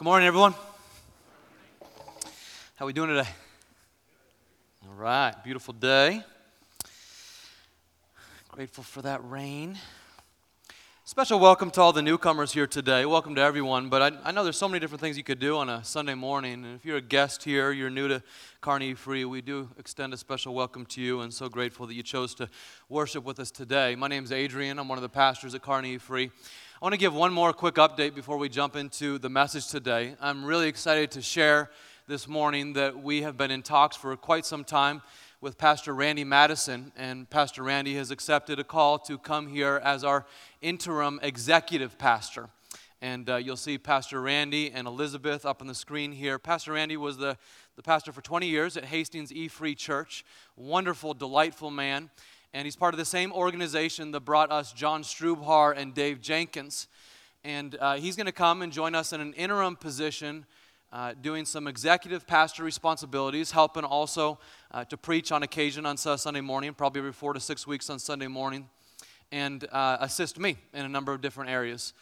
Good morning, everyone. How are we doing today? All right, beautiful day. Grateful for that rain. Special welcome to all the newcomers here today. Welcome to everyone. But I, I know there's so many different things you could do on a Sunday morning. And if you're a guest here, you're new to Kearney Free, we do extend a special welcome to you and so grateful that you chose to worship with us today. My name's Adrian. I'm one of the pastors at Kearney Free. I want to give one more quick update before we jump into the message today. I'm really excited to share this morning that we have been in talks for quite some time with Pastor Randy Madison, and Pastor Randy has accepted a call to come here as our interim executive pastor. And uh, you'll see Pastor Randy and Elizabeth up on the screen here. Pastor Randy was the, the pastor for 20 years at Hastings E Free Church. Wonderful, delightful man. And he's part of the same organization that brought us John Strubhar and Dave Jenkins. And uh, he's going to come and join us in an interim position uh, doing some executive pastor responsibilities, helping also uh, to preach on occasion on Sunday morning, probably every four to six weeks on Sunday morning, and uh, assist me in a number of different areas.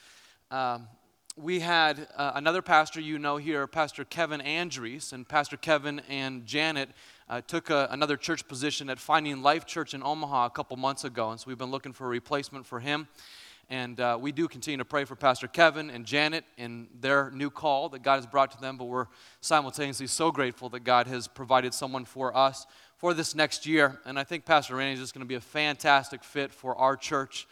Um, we had uh, another pastor you know here, Pastor Kevin Andrews, and Pastor Kevin and Janet uh, took a, another church position at Finding Life Church in Omaha a couple months ago, and so we've been looking for a replacement for him. And uh, we do continue to pray for Pastor Kevin and Janet in their new call that God has brought to them, but we're simultaneously so grateful that God has provided someone for us for this next year. And I think Pastor Randy is just going to be a fantastic fit for our church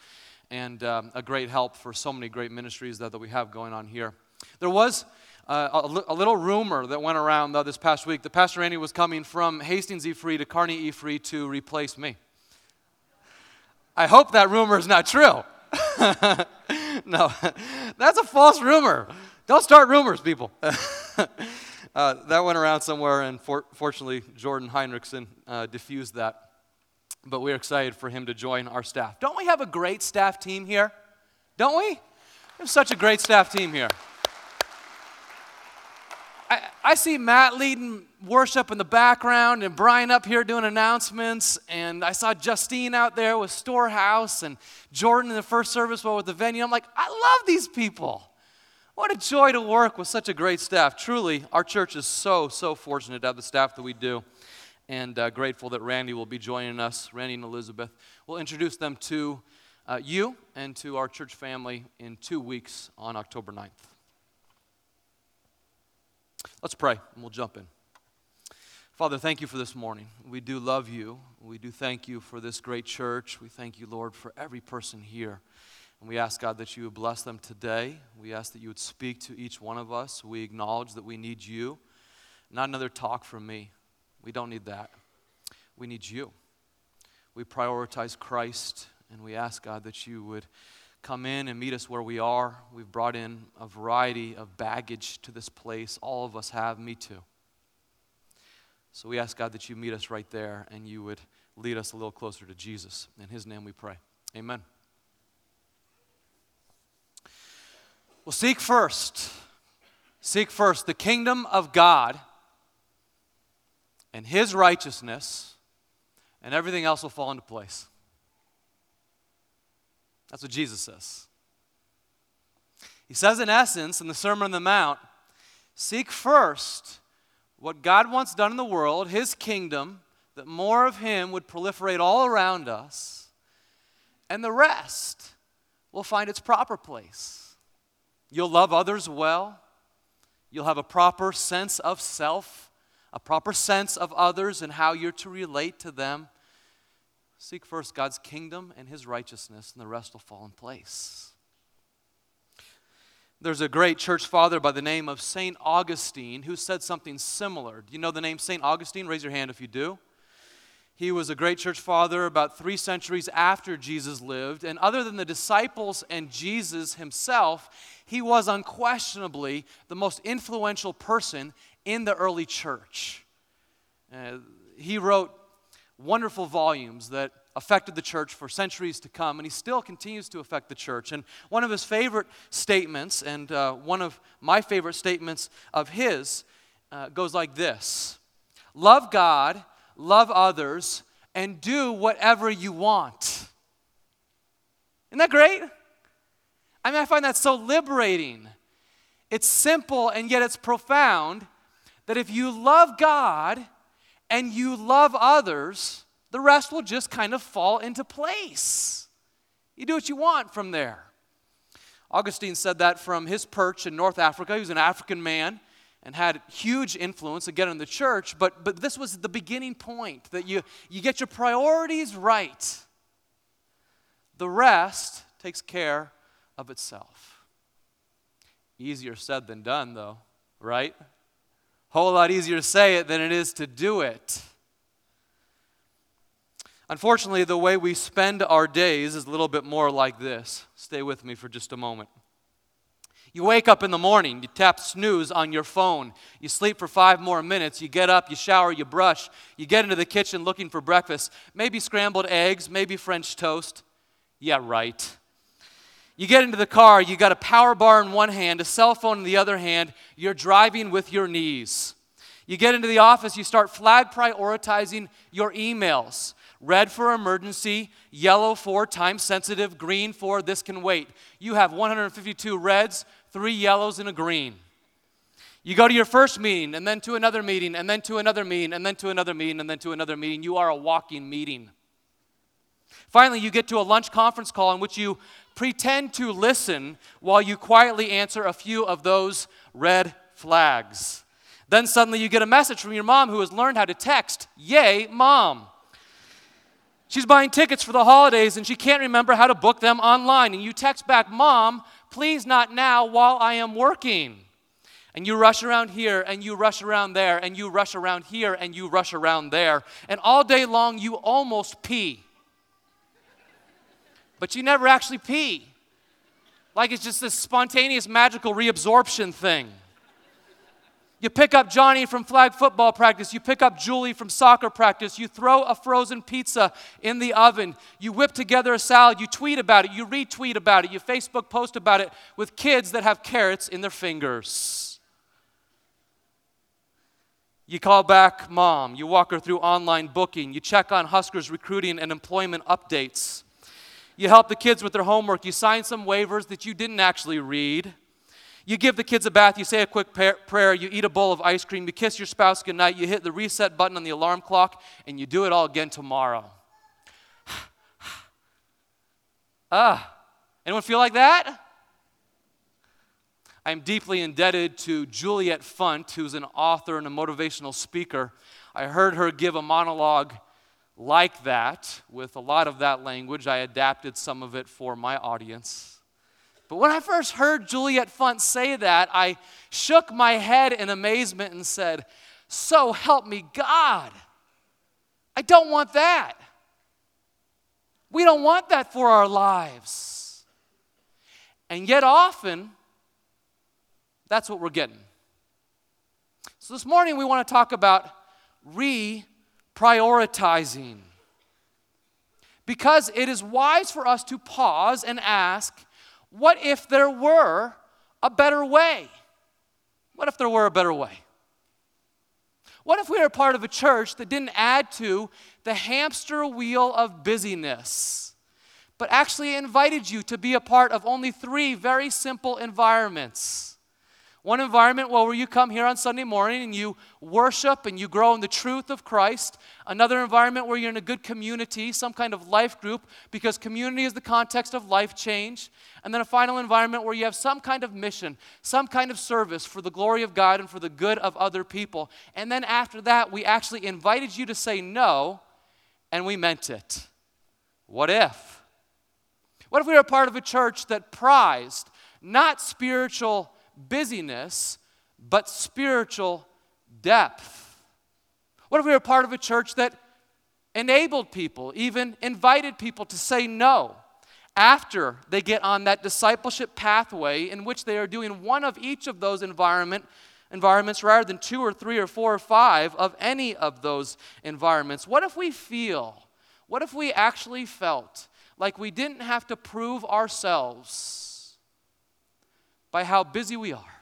and um, a great help for so many great ministries that, that we have going on here. There was uh, a, a, little rumor that went around though this past week that Pastor Randy was coming from Hastings E Free to Kearney E Free to replace me. I hope that rumor is not true. no, that's a false rumor. Don't start rumors, people. uh, that went around somewhere, and for, fortunately, Jordan Heinrichsen uh, diffused that. But we're excited for him to join our staff. Don't we have a great staff team here? Don't we? We have such a great staff team here. I, I see Matt leading worship in the background and Brian up here doing announcements. And I saw Justine out there with Storehouse and Jordan in the first service well with the venue. I'm like, I love these people. What a joy to work with such a great staff. Truly, our church is so, so fortunate to have the staff that we do. And uh, grateful that Randy will be joining us, Randy and Elizabeth. We'll introduce them to uh, you and to our church family in two weeks on October 9th. Let's pray and we'll jump in. Father, thank you for this morning. We do love you. We do thank you for this great church. We thank you, Lord, for every person here. And we ask, God, that you would bless them today. We ask that you would speak to each one of us. We acknowledge that we need you, not another talk from me. We don't need that. We need you. We prioritize Christ, and we ask, God, that you would come in and meet us where we are. We've brought in a variety of baggage to this place. All of us have, me too. So we ask God that you meet us right there and you would lead us a little closer to Jesus. In his name we pray. Amen. Well, seek first. Seek first the kingdom of God and his righteousness, and everything else will fall into place. That's what Jesus says. He says, in essence, in the Sermon on the Mount, seek first what God wants done in the world, His kingdom, that more of Him would proliferate all around us, and the rest will find its proper place. You'll love others well, you'll have a proper sense of self, a proper sense of others and how you're to relate to them. Seek first God's kingdom and his righteousness, and the rest will fall in place. There's a great church father by the name of St. Augustine who said something similar. Do you know the name St. Augustine? Raise your hand if you do. He was a great church father about three centuries after Jesus lived. And other than the disciples and Jesus himself, he was unquestionably the most influential person in the early church. Uh, he wrote wonderful volumes that affected the church for centuries to come, and he still continues to affect the church. And one of his favorite statements, and uh, one of my favorite statements of his, uh, goes like this Love God, love others, and do whatever you want. Isn't that great? I mean, I find that so liberating. It's simple and yet it's profound that if you love God and you love others, the rest will just kind of fall into place. You do what you want from there. Augustine said that from his perch in North Africa. He was an African man and had huge influence again in the church, but, but this was the beginning point that you, you get your priorities right. The rest takes care of itself. Easier said than done, though, right? Whole lot easier to say it than it is to do it. Unfortunately, the way we spend our days is a little bit more like this. Stay with me for just a moment. You wake up in the morning, you tap snooze on your phone, you sleep for five more minutes, you get up, you shower, you brush, you get into the kitchen looking for breakfast, maybe scrambled eggs, maybe French toast. Yeah, right. You get into the car, you got a power bar in one hand, a cell phone in the other hand, you're driving with your knees. You get into the office, you start flag prioritizing your emails. Red for emergency, yellow for time sensitive, green for this can wait. You have 152 reds, three yellows, and a green. You go to your first meeting, and then to another meeting, and then to another meeting, and then to another meeting, and then to another meeting. You are a walking meeting. Finally, you get to a lunch conference call in which you pretend to listen while you quietly answer a few of those red flags. Then suddenly you get a message from your mom who has learned how to text. Yay, mom. She's buying tickets for the holidays and she can't remember how to book them online. And you text back, Mom, please not now while I am working. And you rush around here and you rush around there and you rush around here and you rush around there. And all day long you almost pee. But you never actually pee. Like it's just this spontaneous magical reabsorption thing. You pick up Johnny from flag football practice. You pick up Julie from soccer practice. You throw a frozen pizza in the oven. You whip together a salad. You tweet about it. You retweet about it. You Facebook post about it with kids that have carrots in their fingers. You call back mom. You walk her through online booking. You check on Huskers recruiting and employment updates. You help the kids with their homework. You sign some waivers that you didn't actually read. You give the kids a bath, you say a quick prayer, you eat a bowl of ice cream, you kiss your spouse goodnight, you hit the reset button on the alarm clock, and you do it all again tomorrow. ah, anyone feel like that? I'm deeply indebted to Juliet Funt, who's an author and a motivational speaker. I heard her give a monologue like that with a lot of that language. I adapted some of it for my audience. But when I first heard Juliet Funt say that, I shook my head in amazement and said, So help me God. I don't want that. We don't want that for our lives. And yet, often, that's what we're getting. So, this morning, we want to talk about reprioritizing. Because it is wise for us to pause and ask what if there were a better way? What if there were a better way? What if we were part of a church that didn't add to the hamster wheel of busyness, but actually invited you to be a part of only three very simple environments? One environment where you come here on Sunday morning and you worship and you grow in the truth of Christ. Another environment where you're in a good community, some kind of life group, because community is the context of life change. And then a final environment where you have some kind of mission, some kind of service for the glory of God and for the good of other people. And then after that, we actually invited you to say no, and we meant it. What if? What if we were a part of a church that prized not spiritual busyness, but spiritual depth? What if we were part of a church that enabled people, even invited people to say no after they get on that discipleship pathway in which they are doing one of each of those environment, environments rather than two or three or four or five of any of those environments? What if we feel, what if we actually felt like we didn't have to prove ourselves? By how busy we are.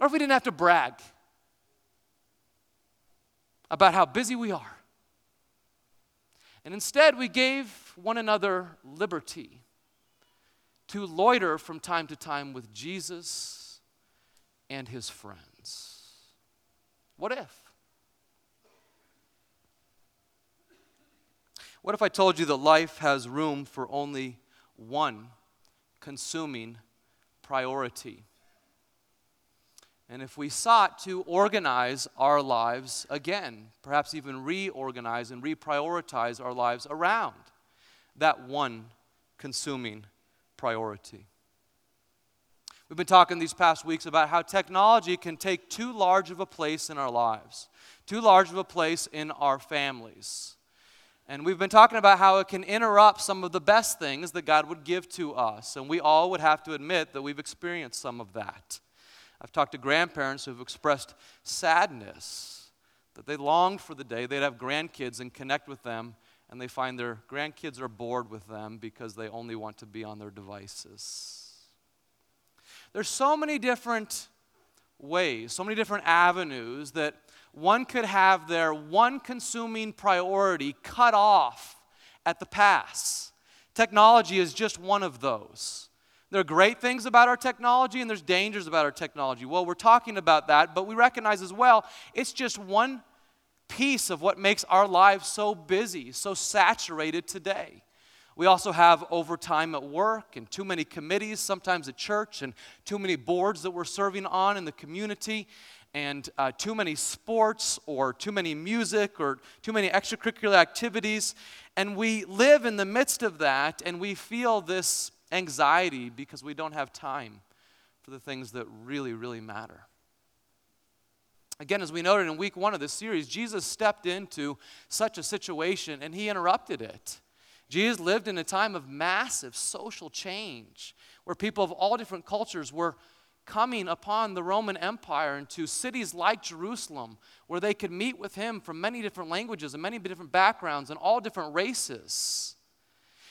Or if we didn't have to brag about how busy we are. And instead, we gave one another liberty to loiter from time to time with Jesus and his friends? What if? What if I told you that life has room for only one consuming priority? And if we sought to organize our lives again, perhaps even reorganize and reprioritize our lives around that one consuming priority. We've been talking these past weeks about how technology can take too large of a place in our lives, too large of a place in our families. And we've been talking about how it can interrupt some of the best things that God would give to us. And we all would have to admit that we've experienced some of that. I've talked to grandparents who've expressed sadness that they longed for the day they'd have grandkids and connect with them, and they find their grandkids are bored with them because they only want to be on their devices. There's so many different ways, so many different avenues that one could have their one consuming priority cut off at the pass. Technology is just one of those. There are great things about our technology and there's dangers about our technology. Well, we're talking about that, but we recognize as well it's just one piece of what makes our lives so busy, so saturated today. We also have overtime at work and too many committees, sometimes at church, and too many boards that we're serving on in the community, and uh, too many sports, or too many music, or too many extracurricular activities. And we live in the midst of that, and we feel this anxiety because we don't have time for the things that really, really matter. Again, as we noted in week one of this series, Jesus stepped into such a situation and he interrupted it. Jesus lived in a time of massive social change where people of all different cultures were coming upon the Roman Empire into cities like Jerusalem where they could meet with him from many different languages and many different backgrounds and all different races.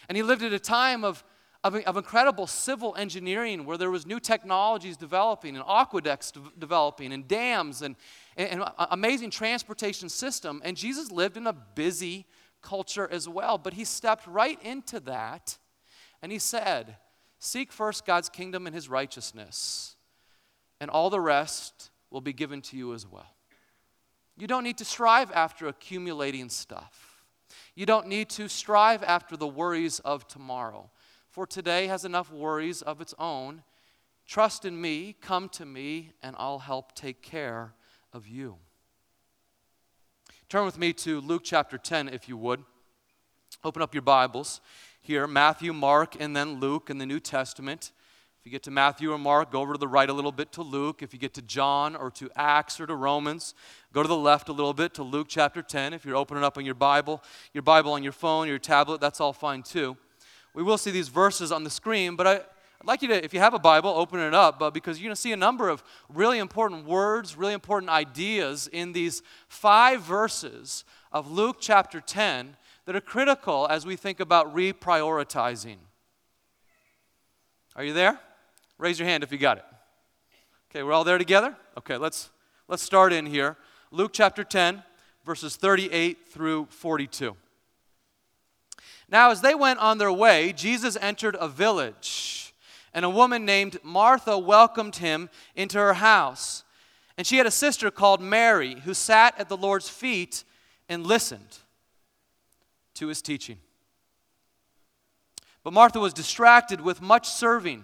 And he lived at a time of of, of incredible civil engineering where there was new technologies developing and aqueducts de- developing and dams and, and, and amazing transportation system. And Jesus lived in a busy culture as well. But he stepped right into that and he said, Seek first God's kingdom and his righteousness, and all the rest will be given to you as well. You don't need to strive after accumulating stuff. You don't need to strive after the worries of tomorrow for today has enough worries of its own. Trust in me, come to me, and I'll help take care of you. Turn with me to Luke chapter 10, if you would. Open up your Bibles here Matthew, Mark, and then Luke in the New Testament. If you get to Matthew or Mark, go over to the right a little bit to Luke. If you get to John or to Acts or to Romans, go to the left a little bit to Luke chapter 10. If you're opening up on your Bible, your Bible on your phone, your tablet, that's all fine too we will see these verses on the screen, but I, would like you to, if you have a Bible, open it up uh, because you're going to see a number of really important words, really important ideas in these five verses of Luke chapter 10 that are critical as we think about reprioritizing. Are you there? Raise your hand if you got it. Okay, we're all there together? Okay, let's, let's start in here. Luke chapter 10, verses 38 through 42. Now, as they went on their way, Jesus entered a village, and a woman named Martha welcomed him into her house. And she had a sister called Mary who sat at the Lord's feet and listened to his teaching. But Martha was distracted with much serving,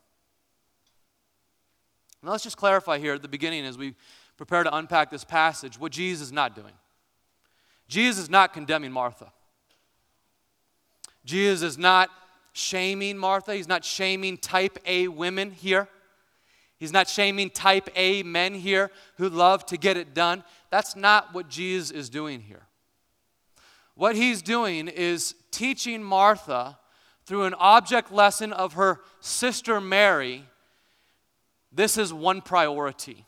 Let's just clarify here at the beginning as we prepare to unpack this passage what Jesus is not doing. Jesus is not condemning Martha. Jesus is not shaming Martha. He's not shaming type A women here. He's not shaming type A men here who love to get it done. That's not what Jesus is doing here. What he's doing is teaching Martha through an object lesson of her sister Mary this is one priority.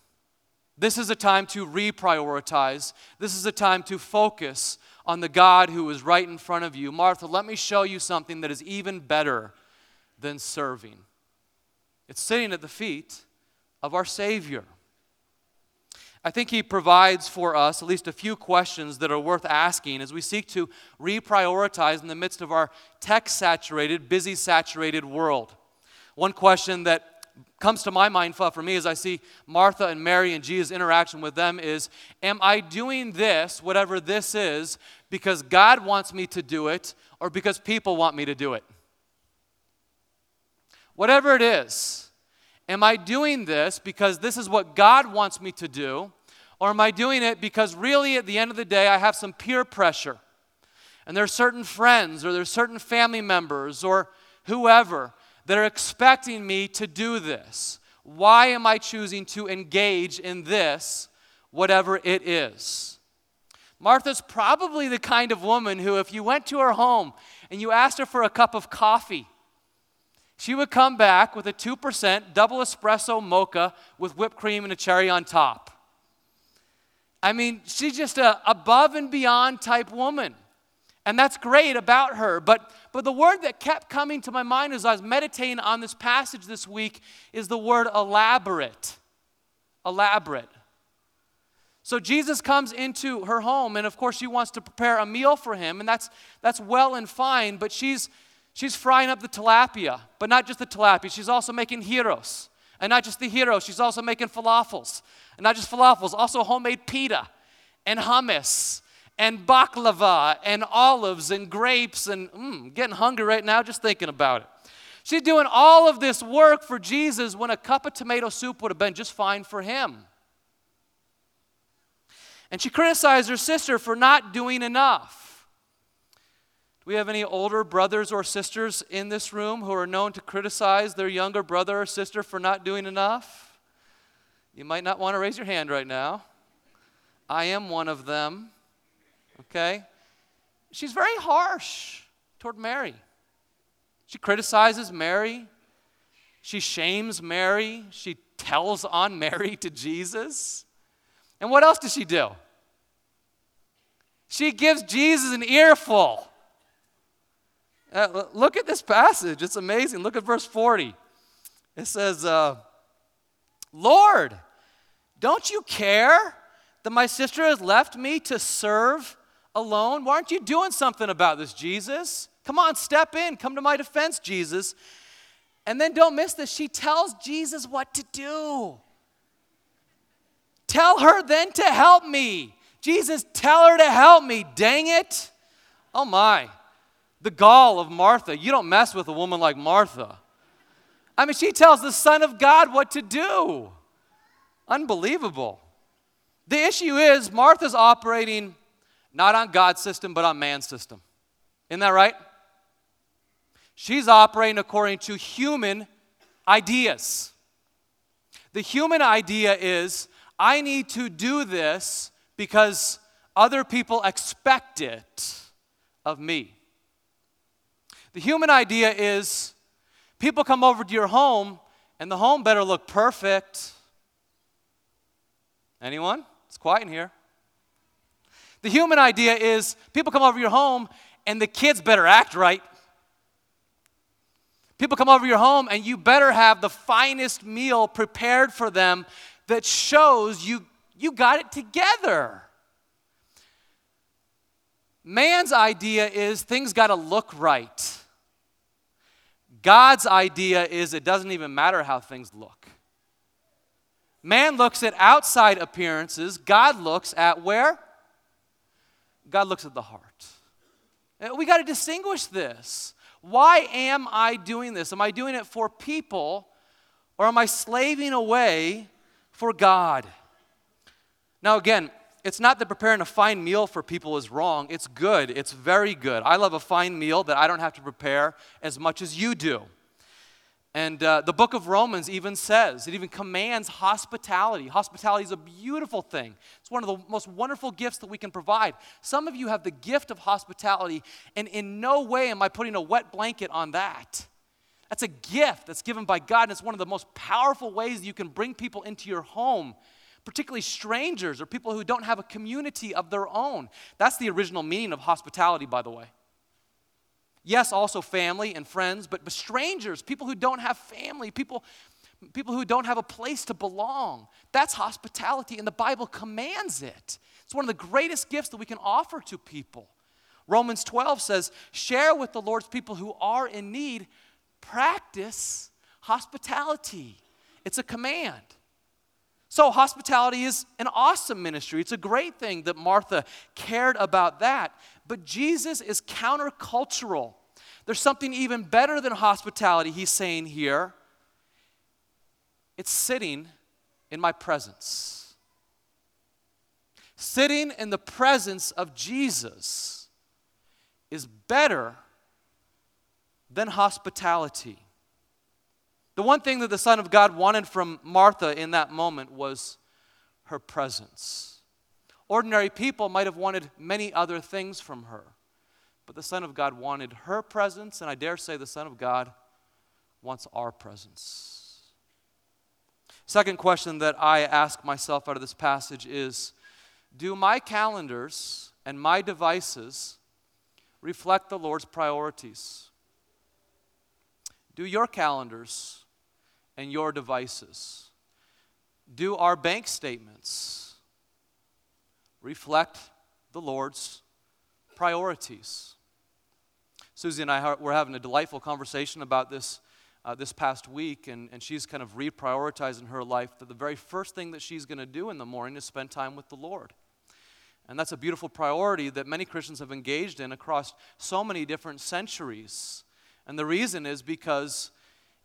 This is a time to reprioritize. This is a time to focus on the God who is right in front of you. Martha, let me show you something that is even better than serving. It's sitting at the feet of our Savior. I think he provides for us at least a few questions that are worth asking as we seek to reprioritize in the midst of our tech saturated, busy saturated world. One question that comes to my mind for me as I see Martha and Mary and Jesus' interaction with them is Am I doing this, whatever this is, because God wants me to do it or because people want me to do it? Whatever it is, am I doing this because this is what God wants me to do? Or am I doing it because really at the end of the day I have some peer pressure? And there's certain friends or there's certain family members or whoever that are expecting me to do this. Why am I choosing to engage in this, whatever it is? Martha's probably the kind of woman who, if you went to her home and you asked her for a cup of coffee, she would come back with a 2% double espresso mocha with whipped cream and a cherry on top. I mean, she's just a above and beyond type woman. And that's great about her. But, but the word that kept coming to my mind as I was meditating on this passage this week is the word elaborate. Elaborate. So Jesus comes into her home, and of course, she wants to prepare a meal for him, and that's, that's well and fine, but she's, she's frying up the tilapia, but not just the tilapia, she's also making gyros. And not just the gyros, she's also making falafels. And not just falafels, also homemade pita and hummus and baklava and olives and grapes and mm, getting hungry right now just thinking about it. She's doing all of this work for Jesus when a cup of tomato soup would have been just fine for him. And she criticized her sister for not doing enough. Do we have any older brothers or sisters in this room who are known to criticize their younger brother or sister for not doing enough? You might not want to raise your hand right now. I am one of them okay? She's very harsh toward Mary. She criticizes Mary. She shames Mary. She tells on Mary to Jesus. And what else does she do? She gives Jesus an earful. Uh, look at this passage. It's amazing. Look at verse 40. It says, uh, Lord, don't you care that my sister has left me to serve alone? Why aren't you doing something about this, Jesus? Come on, step in. Come to my defense, Jesus. And then don't miss this. She tells Jesus what to do. Tell her then to help me. Jesus, tell her to help me. Dang it. Oh my. The gall of Martha. You don't mess with a woman like Martha. I mean, she tells the Son of God what to do. Unbelievable. The issue is Martha's operating not on God's system, but on man's system. Isn't that right? She's operating according to human ideas. The human idea is I need to do this because other people expect it of me. The human idea is people come over to your home and the home better look perfect. Anyone? It's quiet in here. The human idea is people come over your home and the kids better act right. People come over your home and you better have the finest meal prepared for them that shows you, you got it together. Man's idea is things got to look right. God's idea is it doesn't even matter how things look. Man looks at outside appearances, God looks at where? God looks at the heart. Uh, we got to distinguish this. Why am I doing this? Am I doing it for people or am I slaving away for God? Now, again, it's not that preparing a fine meal for people is wrong. It's good. It's very good. I love a fine meal that I don't have to prepare as much as you do. And uh, the book of Romans even says, it even commands hospitality. Hospitality is a beautiful thing. It's one of the most wonderful gifts that we can provide. Some of you have the gift of hospitality, and in no way am I putting a wet blanket on that. That's a gift that's given by God, and it's one of the most powerful ways you can bring people into your home, particularly strangers or people who don't have a community of their own. That's the original meaning of hospitality, by the way. Yes, also family and friends, but, but strangers, people who don't have family, people, people who don't have a place to belong. That's hospitality, and the Bible commands it. It's one of the greatest gifts that we can offer to people. Romans 12 says, Share with the Lord's people who are in need, practice hospitality. It's a command. So, hospitality is an awesome ministry. It's a great thing that Martha cared about that. But Jesus is countercultural. There's something even better than hospitality, he's saying here. It's sitting in my presence. Sitting in the presence of Jesus is better than hospitality. The one thing that the Son of God wanted from Martha in that moment was her presence. Ordinary people might have wanted many other things from her, but the Son of God wanted her presence, and I dare say the Son of God wants our presence. Second question that I ask myself out of this passage is Do my calendars and my devices reflect the Lord's priorities? Do your calendars and your devices, do our bank statements reflect the Lord's priorities? Susie and I were having a delightful conversation about this uh, this past week, and, and she's kind of reprioritizing her life that the very first thing that she's going to do in the morning is spend time with the Lord. And that's a beautiful priority that many Christians have engaged in across so many different centuries. And the reason is because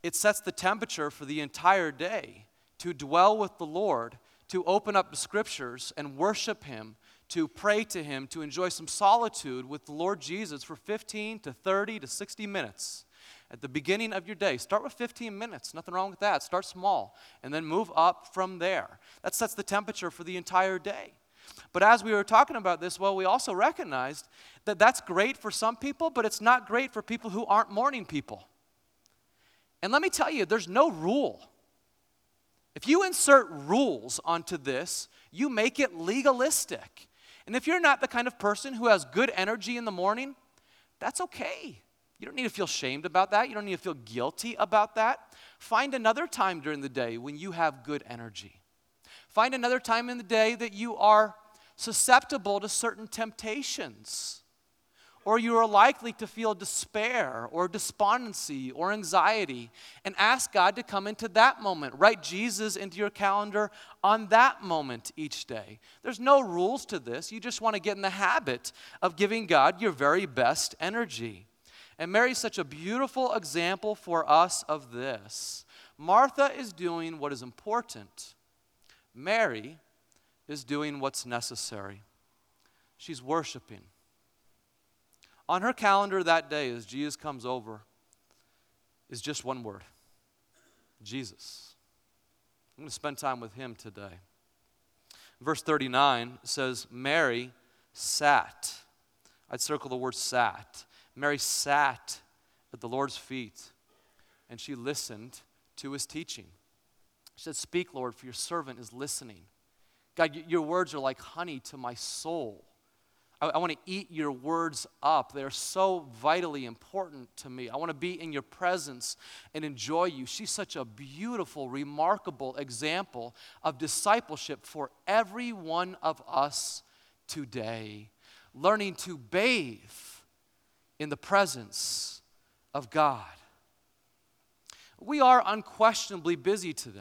it sets the temperature for the entire day to dwell with the Lord, to open up the scriptures and worship Him, to pray to Him, to enjoy some solitude with the Lord Jesus for 15 to 30 to 60 minutes. At the beginning of your day, start with 15 minutes. Nothing wrong with that. Start small and then move up from there. That sets the temperature for the entire day. But as we were talking about this, well, we also recognized that that's great for some people, but it's not great for people who aren't morning people. And let me tell you, there's no rule. If you insert rules onto this, you make it legalistic. And if you're not the kind of person who has good energy in the morning, that's okay. You don't need to feel shamed about that. You don't need to feel guilty about that. Find another time during the day when you have good energy. Find another time in the day that you are susceptible to certain temptations, or you are likely to feel despair or despondency or anxiety, and ask God to come into that moment. Write Jesus into your calendar on that moment each day. There's no rules to this. You just want to get in the habit of giving God your very best energy. And Mary's such a beautiful example for us of this. Martha is doing what is important. Mary is doing what's necessary. She's worshiping. On her calendar that day, as Jesus comes over, is just one word Jesus. I'm going to spend time with him today. Verse 39 says, Mary sat. I'd circle the word sat. Mary sat at the Lord's feet and she listened to his teaching. She said, Speak, Lord, for your servant is listening. God, your words are like honey to my soul. I, I want to eat your words up. They're so vitally important to me. I want to be in your presence and enjoy you. She's such a beautiful, remarkable example of discipleship for every one of us today. Learning to bathe in the presence of God. We are unquestionably busy today.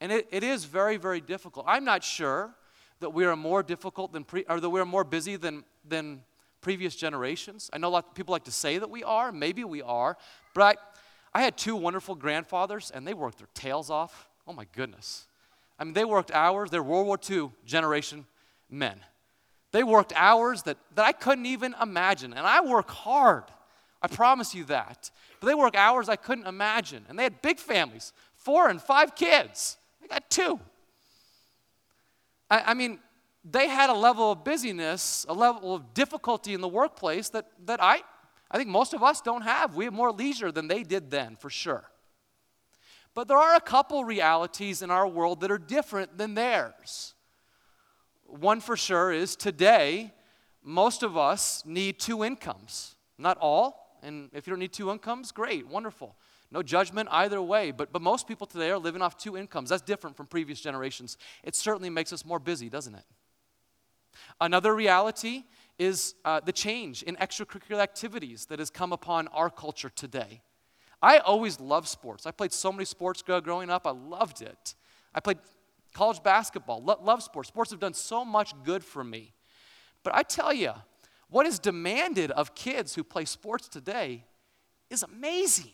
And it, it is very, very difficult. I'm not sure that we are more difficult than, pre, or that we're more busy than, than previous generations. I know a lot of people like to say that we are. Maybe we are. But I, I had two wonderful grandfathers, and they worked their tails off. Oh, my goodness. I mean, they worked hours. They're World War II generation men. They worked hours that, that I couldn't even imagine. And I work hard. I promise you that. But they work hours I couldn't imagine. And they had big families, four and five kids. I got two. I, I mean, they had a level of busyness, a level of difficulty in the workplace that, that I, I think most of us don't have. We have more leisure than they did then, for sure. But there are a couple realities in our world that are different than theirs. One for sure is today, most of us need two incomes. Not all, and if you don't need two incomes, great, wonderful. No judgment either way, but, but most people today are living off two incomes. That's different from previous generations. It certainly makes us more busy, doesn't it? Another reality is uh, the change in extracurricular activities that has come upon our culture today. I always loved sports. I played so many sports growing up, I loved it. I played college basketball, lo- love sports. Sports have done so much good for me. But I tell you, what is demanded of kids who play sports today is amazing.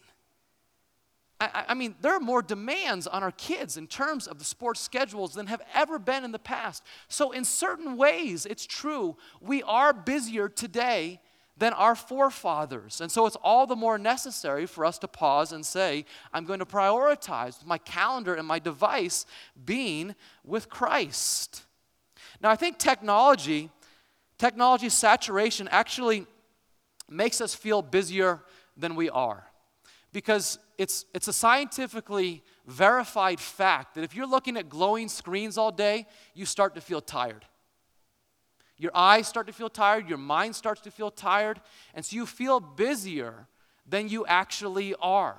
I, I, mean, there are more demands on our kids in terms of the sports schedules than have ever been in the past. So, in certain ways, it's true, we are busier today than our forefathers. And so, it's all the more necessary for us to pause and say, I'm going to prioritize my calendar and my device being with Christ. Now, I think technology, technology saturation actually makes us feel busier than we are because it's, it's a scientifically verified fact that if you're looking at glowing screens all day, you start to feel tired. Your eyes start to feel tired, your mind starts to feel tired, and so you feel busier than you actually are.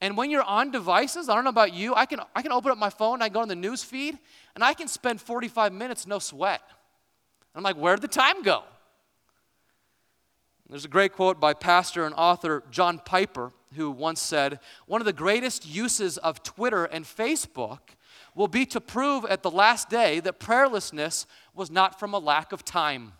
And when you're on devices, I don't know about you, I can, I can open up my phone, I go on the news feed, and I can spend 45 minutes no sweat. I'm like, where'd the time go? There's a great quote by pastor and author John Piper who once said, One of the greatest uses of Twitter and Facebook will be to prove at the last day that prayerlessness was not from a lack of time.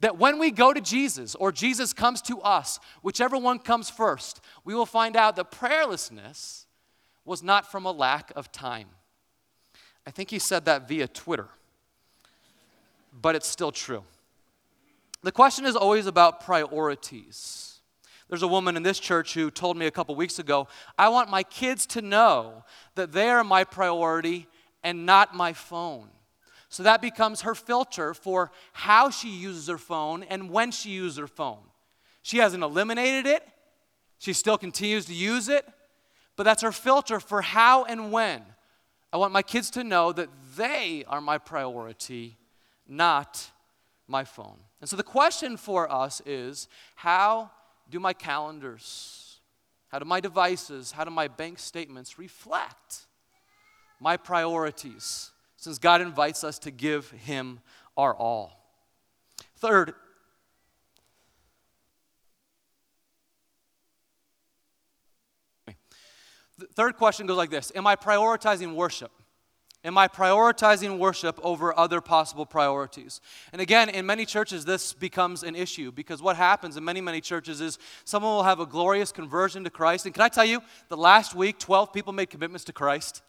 That when we go to Jesus or Jesus comes to us, whichever one comes first, we will find out that prayerlessness was not from a lack of time. I think he said that via Twitter, but it's still true. The question is always about priorities. There's a woman in this church who told me a couple weeks ago, I want my kids to know that they are my priority and not my phone. So that becomes her filter for how she uses her phone and when she uses her phone. She hasn't eliminated it, she still continues to use it, but that's her filter for how and when. I want my kids to know that they are my priority, not my phone. And so the question for us is how do my calendars, how do my devices, how do my bank statements reflect my priorities since God invites us to give Him our all? Third, the third question goes like this Am I prioritizing worship? Am I prioritizing worship over other possible priorities? And again, in many churches, this becomes an issue because what happens in many, many churches is someone will have a glorious conversion to Christ. And can I tell you, the last week, 12 people made commitments to Christ.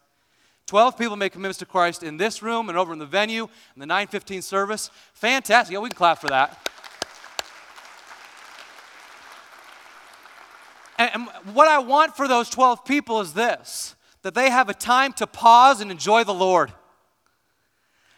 12 people made commitments to Christ in this room and over in the venue in the 915 service. Fantastic. Yeah, we can clap for that. And, what I want for those 12 people is this that they have a time to pause and enjoy the Lord.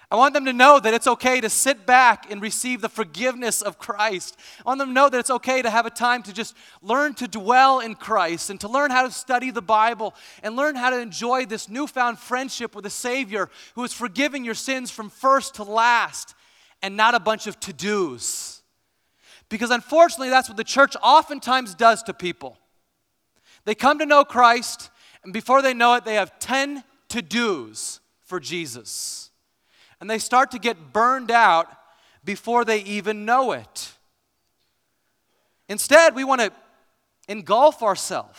I want them to know that it's okay to sit back and receive the forgiveness of Christ. I want them to know that it's okay to have a time to just learn to dwell in Christ and to learn how to study the Bible and learn how to enjoy this newfound friendship with a Savior who is forgiving your sins from first to last and not a bunch of to dos. Because unfortunately, that's what the church oftentimes does to people. They come to know Christ, and before they know it, they have 10 to dos for Jesus. And they start to get burned out before they even know it. Instead, we want to engulf ourselves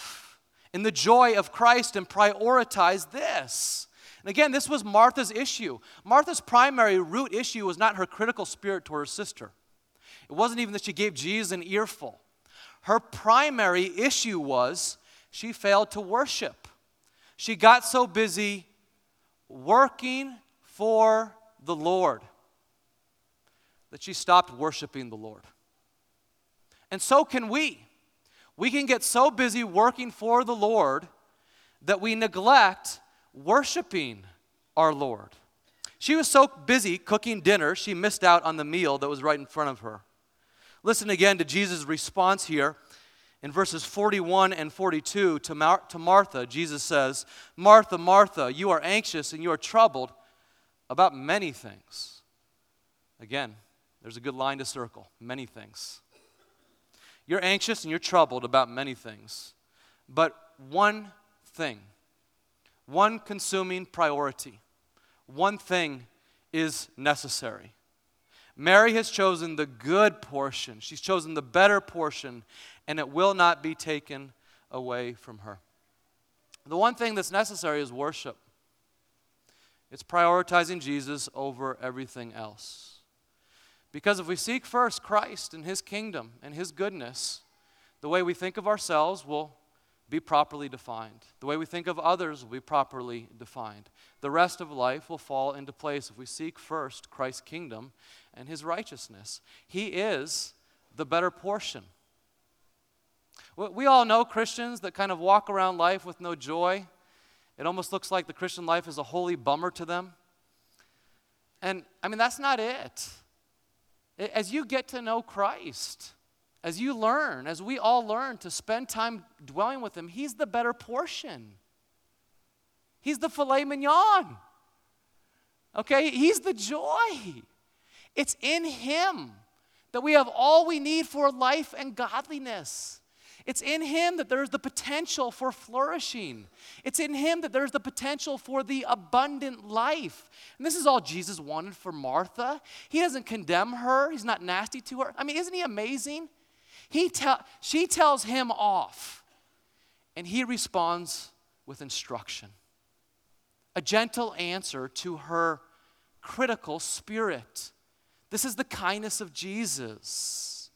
in the joy of Christ and prioritize this. And again, this was Martha's issue. Martha's primary root issue was not her critical spirit toward her sister, it wasn't even that she gave Jesus an earful. Her primary issue was she failed to worship. She got so busy working for the Lord that she stopped worshiping the Lord. And so can we. We can get so busy working for the Lord that we neglect worshiping our Lord. She was so busy cooking dinner, she missed out on the meal that was right in front of her. Listen again to Jesus' response here. In verses 41 and 42 to, Mar- to Martha, Jesus says, Martha, Martha, you are anxious and you are troubled about many things. Again, there's a good line to circle many things. You're anxious and you're troubled about many things. But one thing, one consuming priority, one thing is necessary. Mary has chosen the good portion. She's chosen the better portion, and it will not be taken away from her. The one thing that's necessary is worship. It's prioritizing Jesus over everything else. Because if we seek first Christ and His kingdom and His goodness, the way we think of ourselves will be properly defined. The way we think of others will be properly defined. The rest of life will fall into place if we seek first Christ's kingdom and his righteousness. He is the better portion. We all know Christians that kind of walk around life with no joy. It almost looks like the Christian life is a holy bummer to them. And I mean, that's not it. As you get to know Christ, as you learn, as we all learn to spend time dwelling with Him, He's the better portion. He's the filet mignon. Okay? He's the joy. It's in Him that we have all we need for life and godliness. It's in Him that there's the potential for flourishing. It's in Him that there's the potential for the abundant life. And this is all Jesus wanted for Martha. He doesn't condemn her, He's not nasty to her. I mean, isn't He amazing? He tell, she tells him off, and he responds with instruction. A gentle answer to her critical spirit. This is the kindness of Jesus.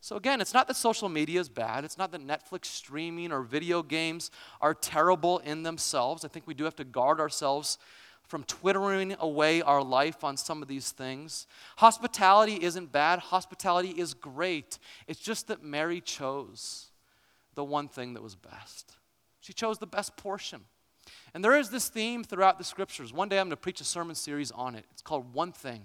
So, again, it's not that social media is bad. It's not that Netflix streaming or video games are terrible in themselves. I think we do have to guard ourselves from twittering away our life on some of these things. Hospitality isn't bad, hospitality is great. It's just that Mary chose the one thing that was best. She chose the best portion. And there is this theme throughout the scriptures. One day I'm going to preach a sermon series on it. It's called One Thing.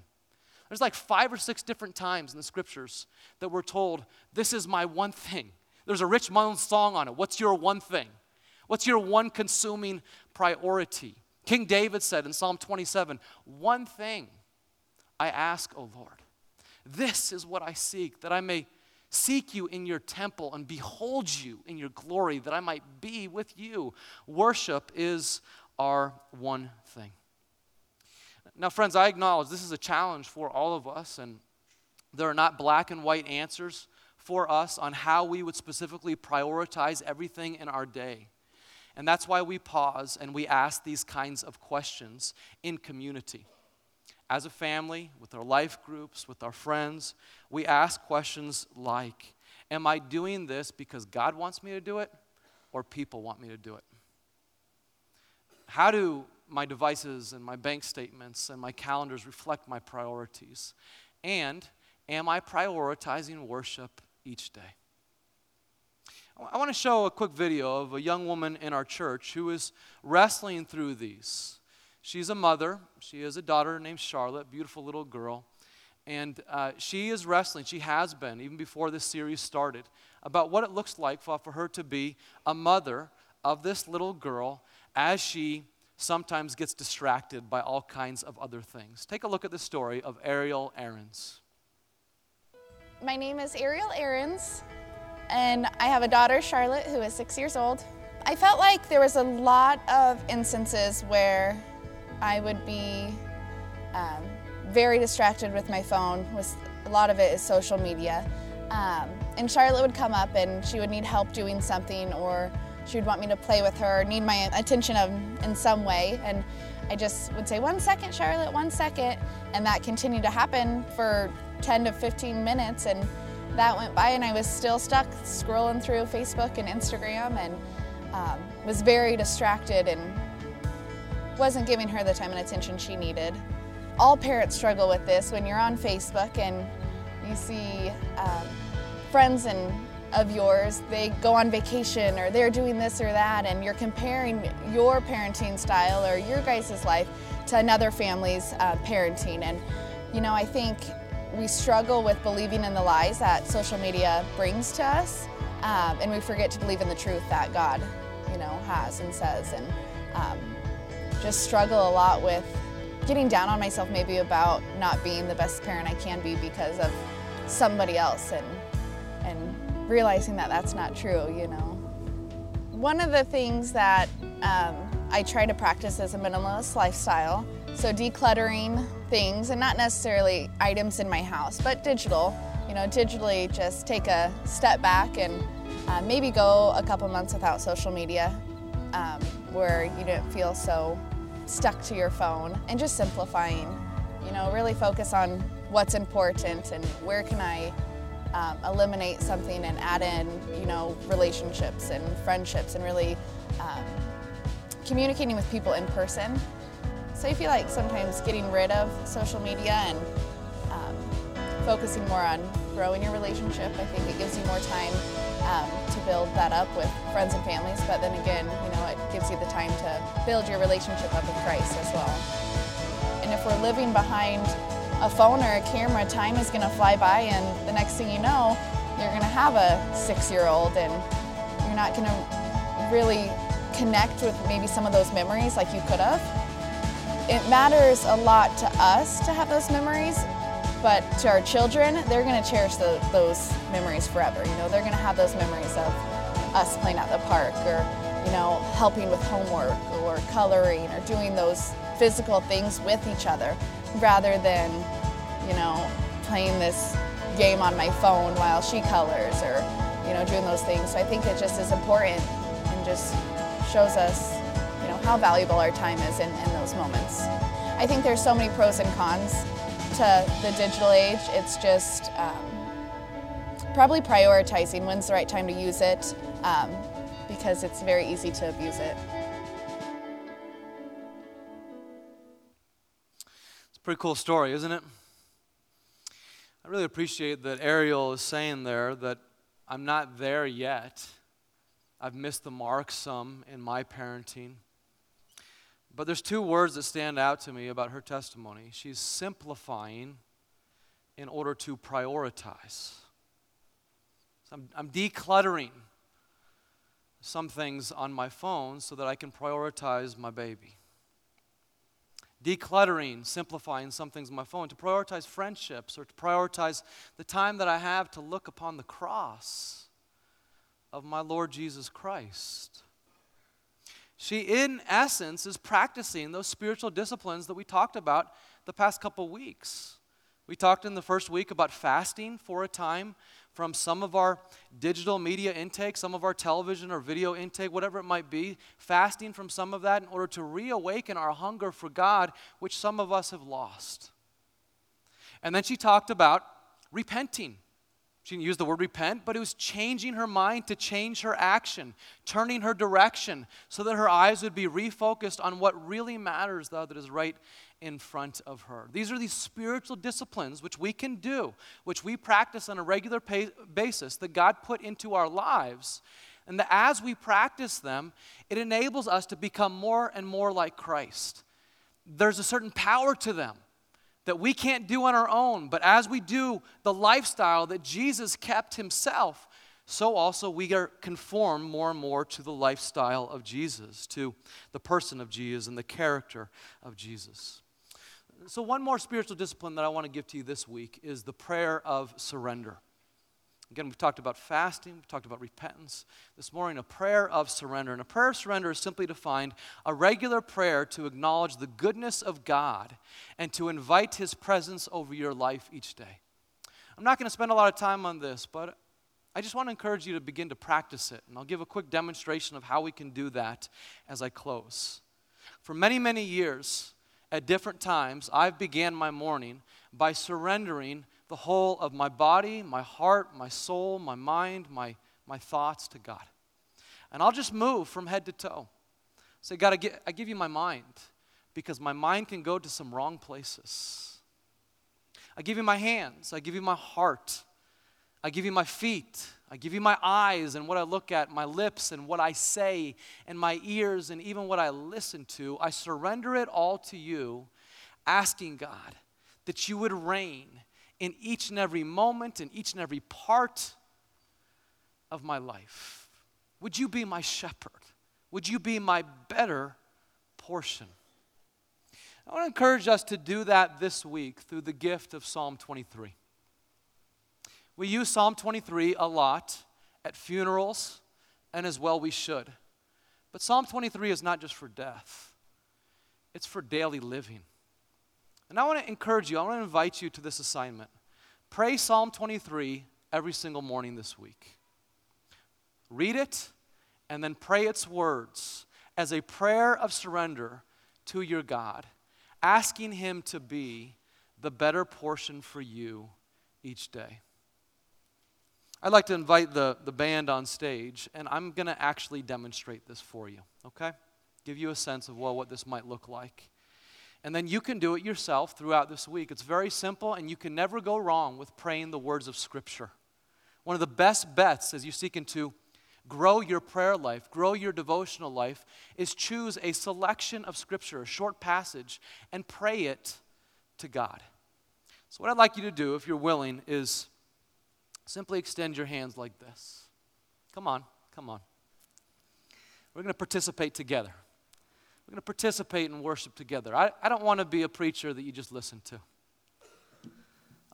There's like five or six different times in the scriptures that we're told, This is my one thing. There's a Rich Mullins song on it. What's your one thing? What's your one consuming priority? King David said in Psalm 27 One thing I ask, O Lord, this is what I seek, that I may seek you in your temple and behold you in your glory, that I might be with you. Worship is our one thing. Now, friends, I acknowledge this is a challenge for all of us, and there are not black and white answers for us on how we would specifically prioritize everything in our day. And that's why we pause and we ask these kinds of questions in community. As a family, with our life groups, with our friends, we ask questions like Am I doing this because God wants me to do it or people want me to do it? How do my devices and my bank statements and my calendars reflect my priorities? And am I prioritizing worship each day? I want to show a quick video of a young woman in our church who is wrestling through these. She's a mother. She has a daughter named Charlotte, beautiful little girl. And uh, she is wrestling, she has been, even before this series started, about what it looks like for, for her to be a mother of this little girl as she sometimes gets distracted by all kinds of other things. Take a look at the story of Ariel Aarons. My name is Ariel Aarons and I have a daughter, Charlotte, who is six years old. I felt like there was a lot of instances where I would be um, very distracted with my phone. With a lot of it is social media, um, and Charlotte would come up and she would need help doing something, or she would want me to play with her, need my attention of, in some way, and I just would say, "One second, Charlotte, one second," and that continued to happen for 10 to 15 minutes, and that went by and I was still stuck scrolling through Facebook and Instagram and um, was very distracted and wasn't giving her the time and attention she needed. All parents struggle with this when you're on Facebook and you see um, friends and of yours, they go on vacation or they're doing this or that, and you're comparing your parenting style or your guys' life to another family's uh, parenting. And you know, I think we struggle with believing in the lies that social media brings to us, um, and we forget to believe in the truth that God, you know, has and says, and um, just struggle a lot with getting down on myself maybe about not being the best parent I can be because of somebody else, and and realizing that that's not true, you know. One of the things that um, I try to practice is a minimalist lifestyle. So decluttering things, and not necessarily items in my house, but digital. You know, digitally just take a step back and uh, maybe go a couple months without social media um, where you didn't feel so stuck to your phone and just simplifying. You know, really focus on what's important and where can I um, eliminate something and add in, you know, relationships and friendships and really um, communicating with people in person. So I feel like sometimes getting rid of social media and um, focusing more on growing your relationship, I think it gives you more time um, to build that up with friends and families. But then again, you know, it gives you the time to build your relationship up with Christ as well. And if we're living behind a phone or a camera, time is going to fly by, and the next thing you know, you're going to have a six-year-old, and you're not going to really connect with maybe some of those memories like you could have. It matters a lot to us to have those memories, but to our children, they're going to cherish the, those memories forever. You know, they're going to have those memories of us playing at the park or, you know, helping with homework or coloring or doing those physical things with each other rather than, you know, playing this game on my phone while she colors or, you know, doing those things. So I think it just is important and just shows us, how valuable our time is in, in those moments. I think there's so many pros and cons to the digital age. It's just um, probably prioritizing when's the right time to use it um, because it's very easy to abuse it. It's a pretty cool story, isn't it? I really appreciate that Ariel is saying there that I'm not there yet. I've missed the mark some in my parenting. But there's two words that stand out to me about her testimony. She's simplifying in order to prioritize. So I'm, I'm decluttering some things on my phone so that I can prioritize my baby. Decluttering, simplifying some things on my phone to prioritize friendships or to prioritize the time that I have to look upon the cross of my Lord Jesus Christ. She, in essence, is practicing those spiritual disciplines that we talked about the past couple weeks. We talked in the first week about fasting for a time from some of our digital media intake, some of our television or video intake, whatever it might be, fasting from some of that in order to reawaken our hunger for God, which some of us have lost. And then she talked about repenting she didn't use the word repent, but it was changing her mind to change her action, turning her direction so that her eyes would be refocused on what really matters, though, that is right in front of her. These are these spiritual disciplines which we can do, which we practice on a regular pay- basis that God put into our lives. And that as we practice them, it enables us to become more and more like Christ. There's a certain power to them that we can't do on our own. But as we do the lifestyle that Jesus kept himself, so also we are conform more and more to the lifestyle of Jesus, to the person of Jesus and the character of Jesus. So, one more spiritual discipline that I want to give to you this week is the prayer of surrender. Again, we've talked about fasting, we've talked about repentance. This morning, a prayer of surrender. And a prayer of surrender is simply defined a regular prayer to acknowledge the goodness of God and to invite His presence over your life each day. I'm not going to spend a lot of time on this, but I just want to encourage you to begin to practice it. And I'll give a quick demonstration of how we can do that as I close. For many, many years, at different times, I've began my morning by surrendering the whole of my body, my heart, my soul, my mind, my, my thoughts to God. And I'll just move from head to toe. Say, God, I, get, I give you my mind because my mind can go to some wrong places. I give you my hands. I give you my heart. I give you my feet. I give you my eyes and what I look at, my lips and what I say, and my ears and even what I listen to. I surrender it all to you, asking God that you would reign in each and every moment, in each and every part of my life? Would you be my shepherd? Would you be my better portion? I want to encourage us to do that this week through the gift of Psalm 23. We use Psalm 23 a lot at funerals, and as well we should. But Psalm 23 is not just for death, it's for daily living. And I want to encourage you, I want to invite you to this assignment. Pray Psalm 23 every single morning this week. Read it and then pray its words as a prayer of surrender to your God, asking Him to be the better portion for you each day. I'd like to invite the, the band on stage, and I'm going to actually demonstrate this for you, okay? Give you a sense of well, what this might look like. And then you can do it yourself throughout this week. It's very simple, and you can never go wrong with praying the words of Scripture. One of the best bets as you seek into grow your prayer life, grow your devotional life, is choose a selection of Scripture, a short passage, and pray it to God. So, what I'd like you to do, if you're willing, is simply extend your hands like this. Come on, come on. We're going to participate together. We're going to participate in worship together. I, I don't want to be a preacher that you just listen to. I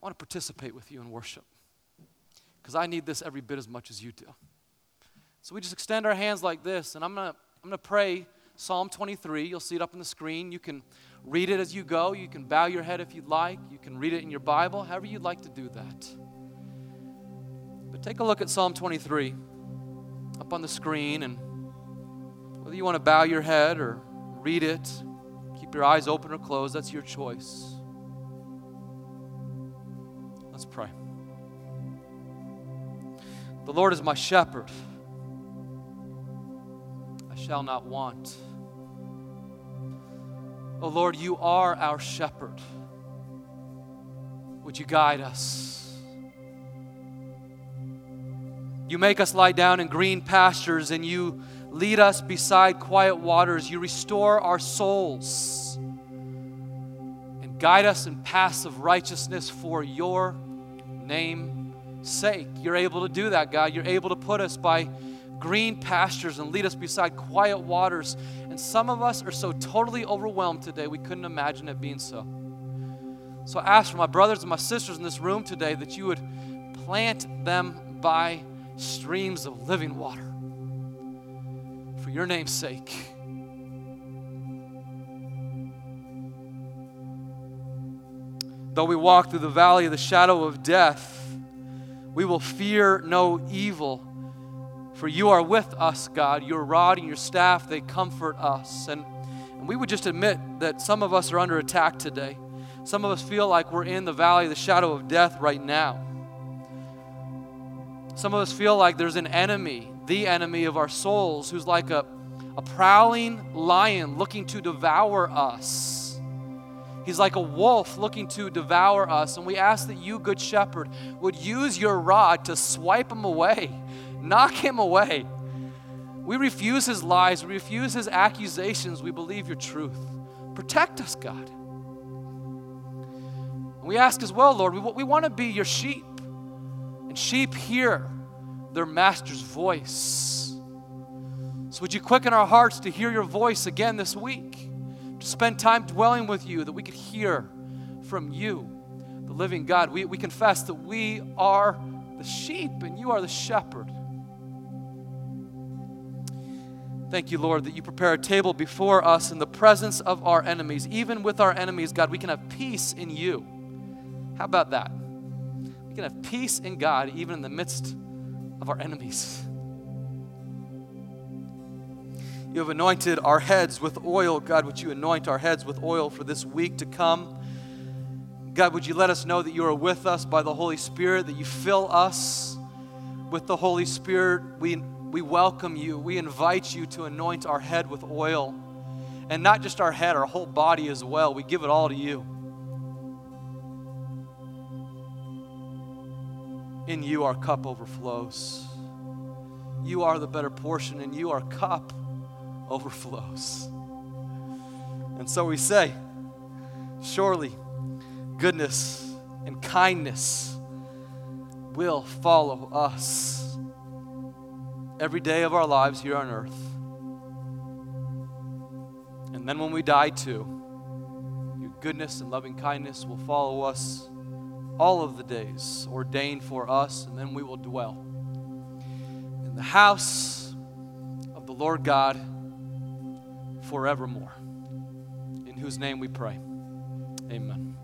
want to participate with you in worship because I need this every bit as much as you do. So we just extend our hands like this, and I'm going to I'm going to pray Psalm 23. You'll see it up on the screen. You can read it as you go. You can bow your head if you'd like. You can read it in your Bible, however you'd like to do that. But take a look at Psalm 23 up on the screen, and whether you want to bow your head or read it, keep your eyes open or closed, that's your choice. Let's pray. The Lord is my shepherd I shall not want. Oh Lord, you are our shepherd. Would you guide us? You make us lie down in green pastures and you lead us beside quiet waters. You restore our souls and guide us in paths of righteousness for your name's sake. You're able to do that, God. You're able to put us by green pastures and lead us beside quiet waters. And some of us are so totally overwhelmed today, we couldn't imagine it being so. So I ask for my brothers and my sisters in this room today that you would plant them by streams of living water your name's sake. Though we walk through the valley of the shadow of death, we will fear no evil for you are with us, God. Your rod and your staff, they comfort us. And, and we would just admit that some of us are under attack today. Some of us feel like we're in the valley of the shadow of death right now. Some of us feel like there's an enemy, the enemy of our souls, who's like a, a prowling lion looking to devour us. He's like a wolf looking to devour us. And we ask that you, Good Shepherd, would use your rod to swipe him away Knock him away. We refuse his lies. We refuse his accusations. We believe your truth. Protect us, God. we ask as well, Lord, we, we want to be your sheep. And sheep hear their master's voice. So would you quicken our hearts to hear your voice again this week? To spend time dwelling with you, that we could hear from you, the living God. We, we confess that we are the sheep and you are the shepherd. Thank you, Lord, that you prepare a table before us in the presence of our enemies. Even with our enemies, God, we can have peace in you. How about that? We can have peace in God even in the midst of our enemies. You have anointed our heads with oil. God, would you anoint our heads with oil for this week to come? God, would you let us know that you are with us by the Holy Spirit, that you fill us with the Holy Spirit? We we welcome you. We invite you to anoint our head with oil. And not just our head, our whole body as well. We give it all to you. In you, our cup overflows. You are the better portion, and you, our cup, overflows. And so we say, Surely goodness and kindness will follow us every day of our lives here on earth. And then when we die, too, your goodness and loving kindness will follow us all of the days ordained for us, and then we will dwell in the house of the Lord God forevermore. In whose name we pray. Amen.